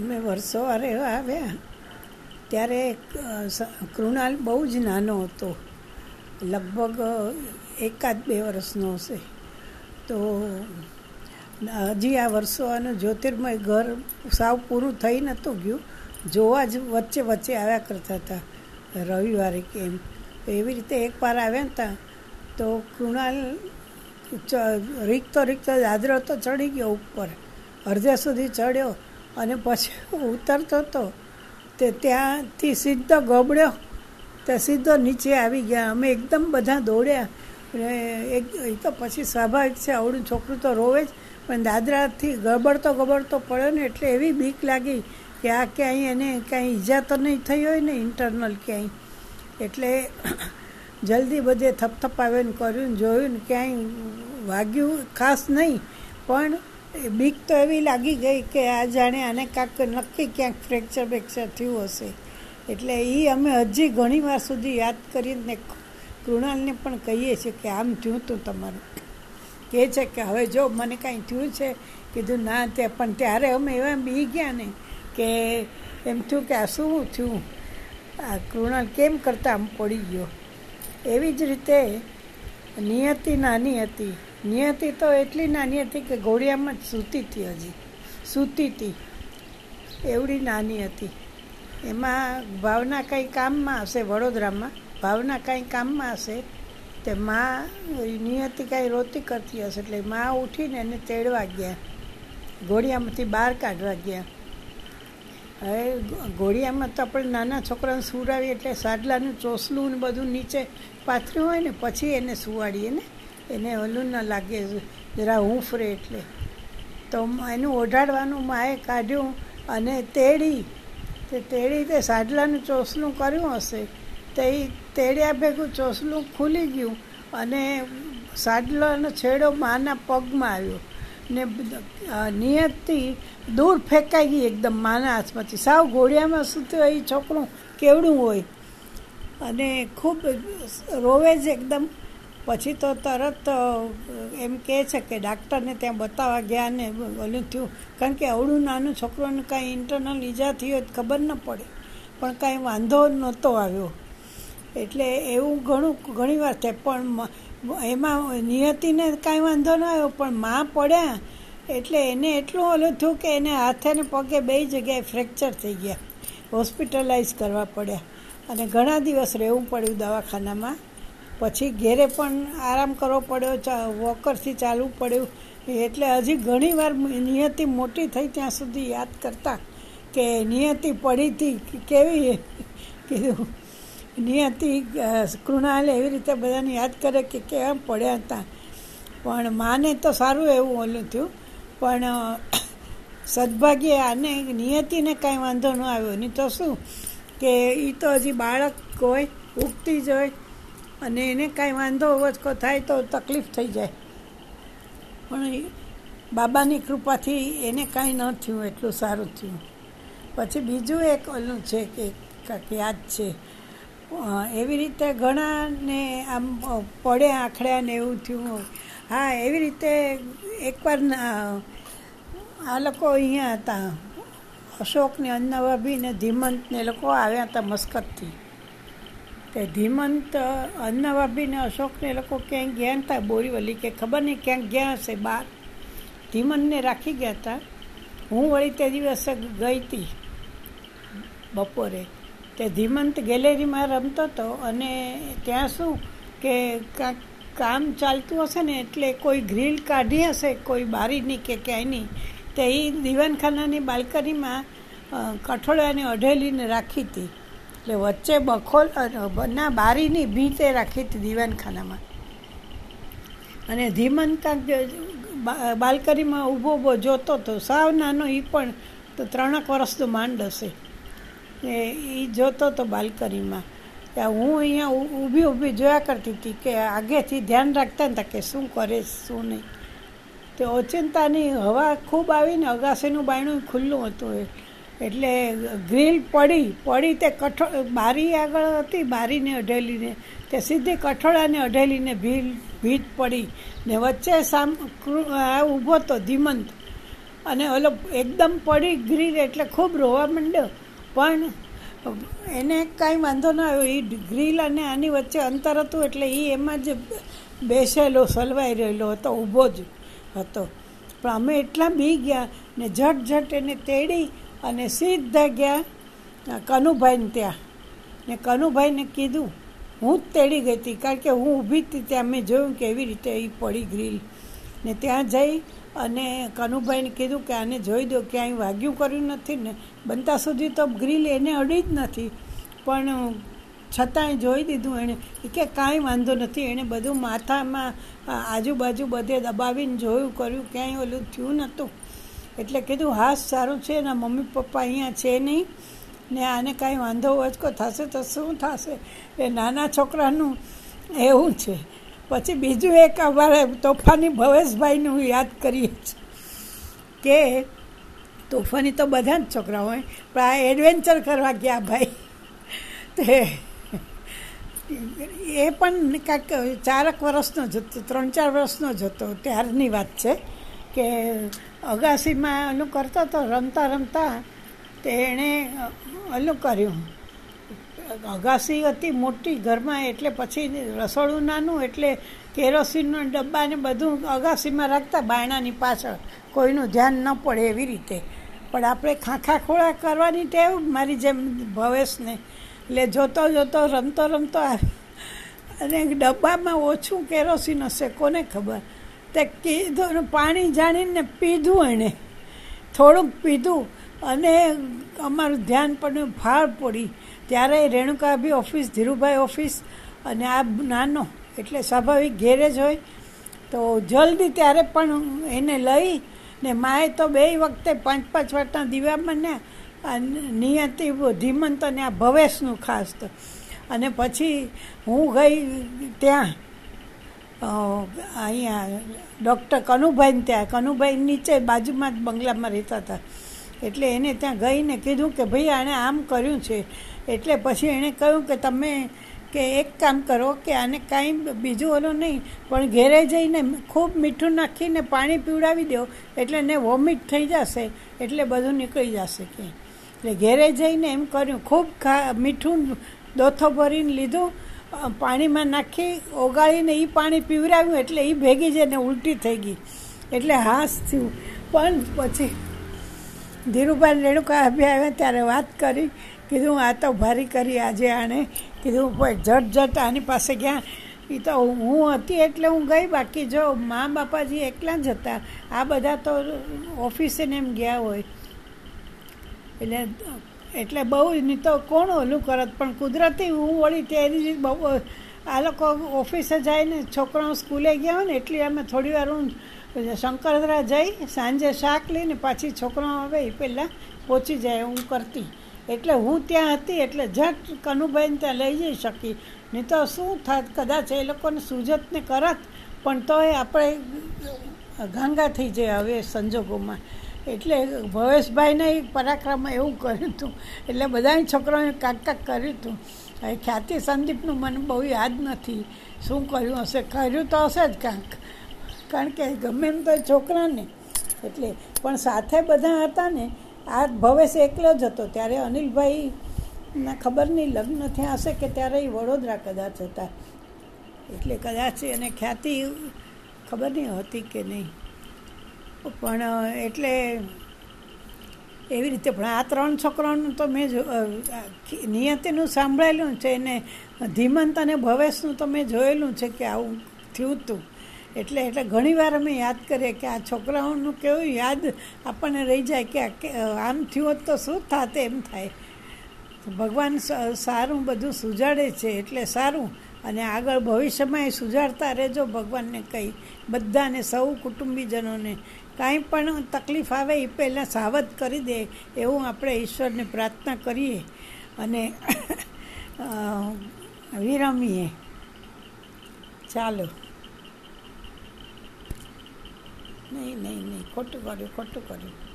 અમે વર્ષો રહેવા આવ્યા. ત્યારે કૃણાલ બહુ જ નાનો હતો. લગભગ એકાદ બે વર્ષનો હશે. તો, હજી આ વર્ષો આનું જ્યોતિર્મય ઘર સાવ પૂરું થઈ નહોતું ગયું. જોવા જ વચ્ચે વચ્ચે આવ્યા કરતા હતા, રવિવારે કે એમ. એવી રીતે એકવાર આવ્યા હતા તો કૃણાલ રીકતો રીકતો દાદરો તો ચડી ગયો ઉપર. અડધે સુધી ચડ્યો. અને પછી ઉતરતો હતો તે ત્યાંથી સીધો ગબડ્યો. તે સીધો નીચે આવી ગયા. અમે એકદમ બધા દોડ્યા. અને એક એ તો પછી સ્વાભાવિક છે, આવડું છોકરું તો રોવે જ. પણ દાદરાથી ગબડતો ગબડતો પડ્યો ને એટલે એવી બીક લાગી કે આ ક્યાંય એને કાંઈ ઈજા તો નહીં થઈ હોય ને ઇન્ટરનલ ક્યાંય. એટલે જલ્દી બધે થપથપાવીને કર્યું ને જોયું ને ક્યાંય વાગ્યું ખાસ નહીં. પણ બીક તો એવી લાગી ગઈ કે આ જાણે આને કાંક નક્કી ક્યાંક ફ્રેક્ચર બેક્ચર થયું હશે. એટલે એ અમે હજી ઘણી વાર સુધી યાદ કરીને કૃણાલને પણ કહીએ છીએ કે આમ થયું હતું તમારું. કહે છે કે હવે જો મને કાંઈ થયું છે, કીધું ના તે પણ ત્યારે અમે એવા બી ગયા ને કે એમ થયું કે આ શું થયું? આ કૃણાલ કેમ કરતાં આમ પડી ગયો? એવી જ રીતે નિયતિ નાની હતી. નિયતિ તો એટલી નાની હતી કે ઘોડિયામાં જ સૂતી હતી હજી. સૂતી હતી. એવડી નાની હતી. એમાં ભાવના કંઈ કામમાં હશે વડોદરામાં? ભાવના કાંઈ કામમાં હશે? તે મા નિયતિ કાંઈ રોતી કરતી હશે એટલે મા ઉઠીને એને તેડવા ગયા. ઘોડિયામાંથી બહાર કાઢવા ગયા. હવે ઘોડિયામાં તો આપણે નાના છોકરાને સુવડાવીએ એટલે સાડલાનું ચોસલું ને બધું નીચે પાથર્યું હોય ને પછી એને સુવાડીએ ને? એને ઓલું ન લાગે, જરા હૂંફરે એટલે. તો એનું ઓઢાડવાનું માએ કાઢ્યું અને તેડી. તે તેડી તે સાડલાનું ચોસલું કર્યું હશે. તે તેડ્યા ભેગું ચોસલું ખુલી ગયું અને સાડલાનો છેડો માના પગમાં આવ્યો. ને નિયતથી દૂર ફેંકાઈ ગઈ એકદમ માના હાથમાંથી. સાવ ઘોડિયામાં સૂતું એ છોકરું કેવડું હોય. અને ખૂબ રોવે જ એકદમ પછી તો તરત એમ કહે છે કે ડાક્ટરને ત્યાં બતાવવા ગયા ને ઓલું થયું. કારણ કે અવળું નાનું છોકરોને કાંઈ ઇન્ટરનલ ઈજા થઈ હોય ખબર ન પડે. પણ કાંઈ વાંધો નહોતો આવ્યો. એટલે એવું ઘણું, ઘણી વાર થાય. પણ એમાં નિયતિને કાંઈ વાંધો ન આવ્યો. પણ માં પડ્યા એટલે એને એટલું ઓલું થયું કે એને હાથે ને પગે બે જગ્યાએ ફ્રેક્ચર થઈ ગયા. હોસ્પિટલાઇઝ કરવા પડ્યા. અને ઘણા દિવસ રહેવું પડ્યું દવાખાનામાં. પછી ઘેરે પણ આરામ કરવો પડ્યો વોકરથી ચાલવું પડ્યું. એટલે હજી ઘણીવાર નિયતિ મોટી થઈ ત્યાં સુધી યાદ કરતા કે નિયતિ પડી હતી કેવી કીધું નિયતિ કૃણાલ એવી રીતે બધાને યાદ કરે કે કેવા પડ્યા હતા. પણ માને તો સારું એવું ઓલું થયું. પણ સદભાગ્યે આને નિયતિને કાંઈ વાંધો ન આવ્યો. નહીં તો શું? કે એ તો હજી બાળક હોય, ઉગતી જ હોય. અને એને કાંઈ વાંધો વચકો થાય તો તકલીફ થઈ જાય. પણ બાબાની કૃપાથી એને કાંઈ ન થયું એટલું સારું થયું. પછી બીજું એક ઓલું છે કે કાંક યાદ છે. એવી રીતે ઘણાને આમ પડે આખડ્યા ને એવું થયું હા, એવી રીતે એકવાર આ લોકો અહીંયા હતા. અશોકને અન્નભાભી ને ધીમંત ને લોકો આવ્યા હતા મસ્કતથી. તે ધીમંત અન્નભાભી અશોકને લોકો ક્યાંય ગયા હતા બોરીવલી કે ખબર નહીં ક્યાંક ગયા હશે બહાર ધીમંતને રાખી ગયા હતા. હું વળી તે દિવસે ગઈ હતી બપોરે. તે ધીમંત ગેલેરીમાં રમતો હતો અને ત્યાં શું કે કાંક કામ ચાલતું હશે ને એટલે કોઈ ગ્રીલ કાઢી હશે, કોઈ બારીની કે ક્યાંયની, તે એ દીવાનખાનાની બાલ્કનીમાં કઠોળાને અઢેલીને રાખી હતી એટલે વચ્ચે બખોલ ના, બારીની ભીતે રાખી હતી દીવાનખાનામાં. અને ધીમંત બાલ્કનીમાં ઊભો ઊભો જોતો હતો સાવ નાનો એ પણ તો ત્રણેક વર્ષનો માંડ હશે. એ એ જોતો હતો બાલ્કનીમાં. હું અહીંયા ઊભી ઊભી જોયા કરતી હતી કે આગેથી ધ્યાન રાખતા હતા કે શું કરે, શું નહીં. તે ઓચિંતાની હવા ખૂબ આવીને અગાસીનું બાયણું ખુલ્લું હતું એ. એટલે ગ્રીલ પડી પડી તે કઠોળ, બારી આગળ હતી, બારીને અઢેલીને, તે સીધી કઠોળાને અઢેલીને ભીલ ભીત પડી ને વચ્ચે સામ ઊભો હતો ધીમંત. અને ઓલો એકદમ પડી ગ્રીલ એટલે ખૂબ રોવા માંડ્યો. પણ એને કાંઈ વાંધો ન આવ્યો. એ ગ્રીલ અને આની વચ્ચે અંતર હતું એટલે એ એમાં જ બેસેલો, સલવાઈ રહેલો હતો, ઊભો જ હતો. પણ અમે એટલા બી ગયા ને ઝટ ઝટ એને તેડી અને સીધા ગયા કનુભાઈને ત્યાં. ને કનુભાઈને કીધું, હું જ તેડી ગઈ હતી, કારણ કે હું ઊભી હતી ત્યાં મેં જોયું કે એવી રીતે એ પડી ગ્રીલ. ને ત્યાં જઈ અને કનુભાઈને કીધું કે, આને જોઈ દો, ક્યાંય વાગ્યું કર્યું નથી ને, બનતા સુધી તો ગ્રીલ એને અડી જ નથી. પણ છતાંય જોઈ દીધું એણે કે કાંઈ વાંધો નથી. એણે બધું માથામાં આજુબાજુ બધે દબાવીને જોયું, કર્યું, ક્યાંય ઓલું થયું નહોતું. એટલે કીધું, હા, સારું છે એના મમ્મી પપ્પા અહીંયા છે નહીં ને આને કાંઈ વાંધો વચકો, થશે તો શું થશે? એ નાના છોકરાનું એવું છે. પછી બીજું એક અમારે તોફાની ભવેશભાઈનું યાદ કરીએ છીએ કે તોફાની તો બધા જ છોકરા હોય, પણ આ એડવેન્ચર કરવા ગયા ભાઈ. તે એ પણ કાંઈક ચારક વર્ષનો જ હતો, ત્રણ ચાર વર્ષનો જ હતો, ત્યારની વાત છે કે અગાસીમાં એનું કરતો હતો રમતા રમતા તે એણે ઓલું કર્યું. અગાસી હતી મોટી ઘરમાં એટલે પછી રસોડું નાનું એટલે કેરોસીનના ડબ્બાને બધું અગાસીમાં રાખતા બાયણાની પાછળ. કોઈનું ધ્યાન ન પડે એવી રીતે. પણ આપણે ખાખા ખોળા કરવાની ટેવ મારી જેમ ભવેશને. એટલે જોતો જોતો રમતો રમતો અને ડબ્બામાં ઓછું કેરોસીન હશે, કોને ખબર? તે કીધું પાણી જાણીને પીધું એણે થોડુંક પીધું અને અમારું ધ્યાન પણ ફાળ પડી. ત્યારે રેણુકાભી ઓફિસ, ધીરુભાઈ ઓફિસ અને આ નાનો, એટલે સ્વાભાવિક ઘેરે જ હોય. તો જલ્દી ત્યારે પણ એને લઈ ને માએ તો બે વખતે પાંચ પાંચ વાટના દીવામાં ને નિયતિ ધીમંત અને આ ભવેશનું ખાસ તો. અને પછી હું ગઈ ત્યાં અહીંયા ડૉક્ટર કનુભાઈને ત્યાં. કનુભાઈ નીચે બાજુમાં જ બંગલામાં રહેતા હતા. એટલે એને ત્યાં ગઈને કીધું કે ભાઈ આણે આમ કર્યું છે. એટલે પછી એણે કહ્યું કે તમે કે એક કામ કરો કે આને કાંઈ બીજું ઓલું નહીં, પણ ઘેરે જઈને ખૂબ મીઠું નાખીને પાણી પીવડાવી દો, એટલે એને વોમિટ થઈ જશે, એટલે બધું નીકળી જશે કે એટલે ઘેરે જઈને એમ કર્યું. ખૂબ મીઠું દોથો ભરીને લીધું પાણીમાં નાખી, ઓગાળીને એ પાણી પીવરાવ્યું એટલે એ ભેગી જઈને ઉલટી થઈ ગઈ. એટલે હાસ થયું. પણ પછી ધીરુભાઈ રેણુકા અભી આવ્યા ત્યારે વાત કરી, કીધું, આ તો ભારી કરી આજે આણે. કીધું જટ જટ આની પાસે ગયા. એ તો હું હતી એટલે હું ગઈ, બાકી જો મા બાપાજી એકલા જ હતા. આ બધા તો ઓફિસે ને એમ ગયા હોય. એટલે એટલે બહુ નહીં તો કોણ ઓલું કરત? પણ કુદરતી હું વળી તેની જ બહુ આ લોકો ઓફિસે જઈને છોકરાઓ સ્કૂલે ગયા હોય ને, એટલે અમે થોડી વાર હું શંકરદરા જઈ, સાંજે શાક લઈને પાછી છોકરાઓ આવે એ પહેલાં પહોંચી જાય હું કરતી. એટલે હું ત્યાં હતી, એટલે ઝટ કનુભાઈને ત્યાં લઈ જઈ શકી. નહીં તો શું થાત? કદાચ એ લોકોને સુજતને કરત, પણ તોય આપણે ગાંગા થઈ જાય હવે સંજોગોમાં. એટલે ભવેશભાઈને પરાક્રમ એવું કર્યું હતું એટલે બધાને છોકરાઓએ કાંક કાંક કર્યું હતું હવે ખ્યાતિ સંદીપનું મને બહુ યાદ નથી. શું કર્યું હશે? કર્યું તો હશે જ કાંક. કારણ કે ગમે એમ તો છોકરાને. એટલે પણ સાથે બધા હતા ને, આ ભવેશ એકલો જ હતો. ત્યારે અનિલભાઈ ના ખબર નહીં લગ્ન થયા હશે કે ત્યારે એ વડોદરા કદાચ હતા. એટલે કદાચ એને ખ્યાતિ ખબર નહીં હતી કે નહીં પણ એટલે એવી રીતે, પણ આ ત્રણ છોકરાઓનું તો મેં નિયતિનું સાંભળેલું છે અને ધીમંત અને ભવેશનું તો મેં જોયેલું છે કે આવું થયું હતું એટલે એટલે ઘણીવાર અમે યાદ કરીએ કે આ છોકરાઓનું કેવું યાદ આપણને રહી જાય કે આમ થયું હોત તો શું થાત, એમ થાય. ભગવાન સારું બધું સુજાડે છે, એટલે સારું. અને આગળ ભવિષ્યમાં એ સુધારતા રહેજો ભગવાનને કહી. બધાને, સૌ કુટુંબીજનોને. કાંઈ પણ તકલીફ આવે એ પહેલાં સાવધ કરી દે, એવું આપણે ઈશ્વરને પ્રાર્થના કરીએ. અને વિરમીએ. ચાલો. નહીં નહીં નહીં, ખોટું કર્યું ખોટું કર્યું.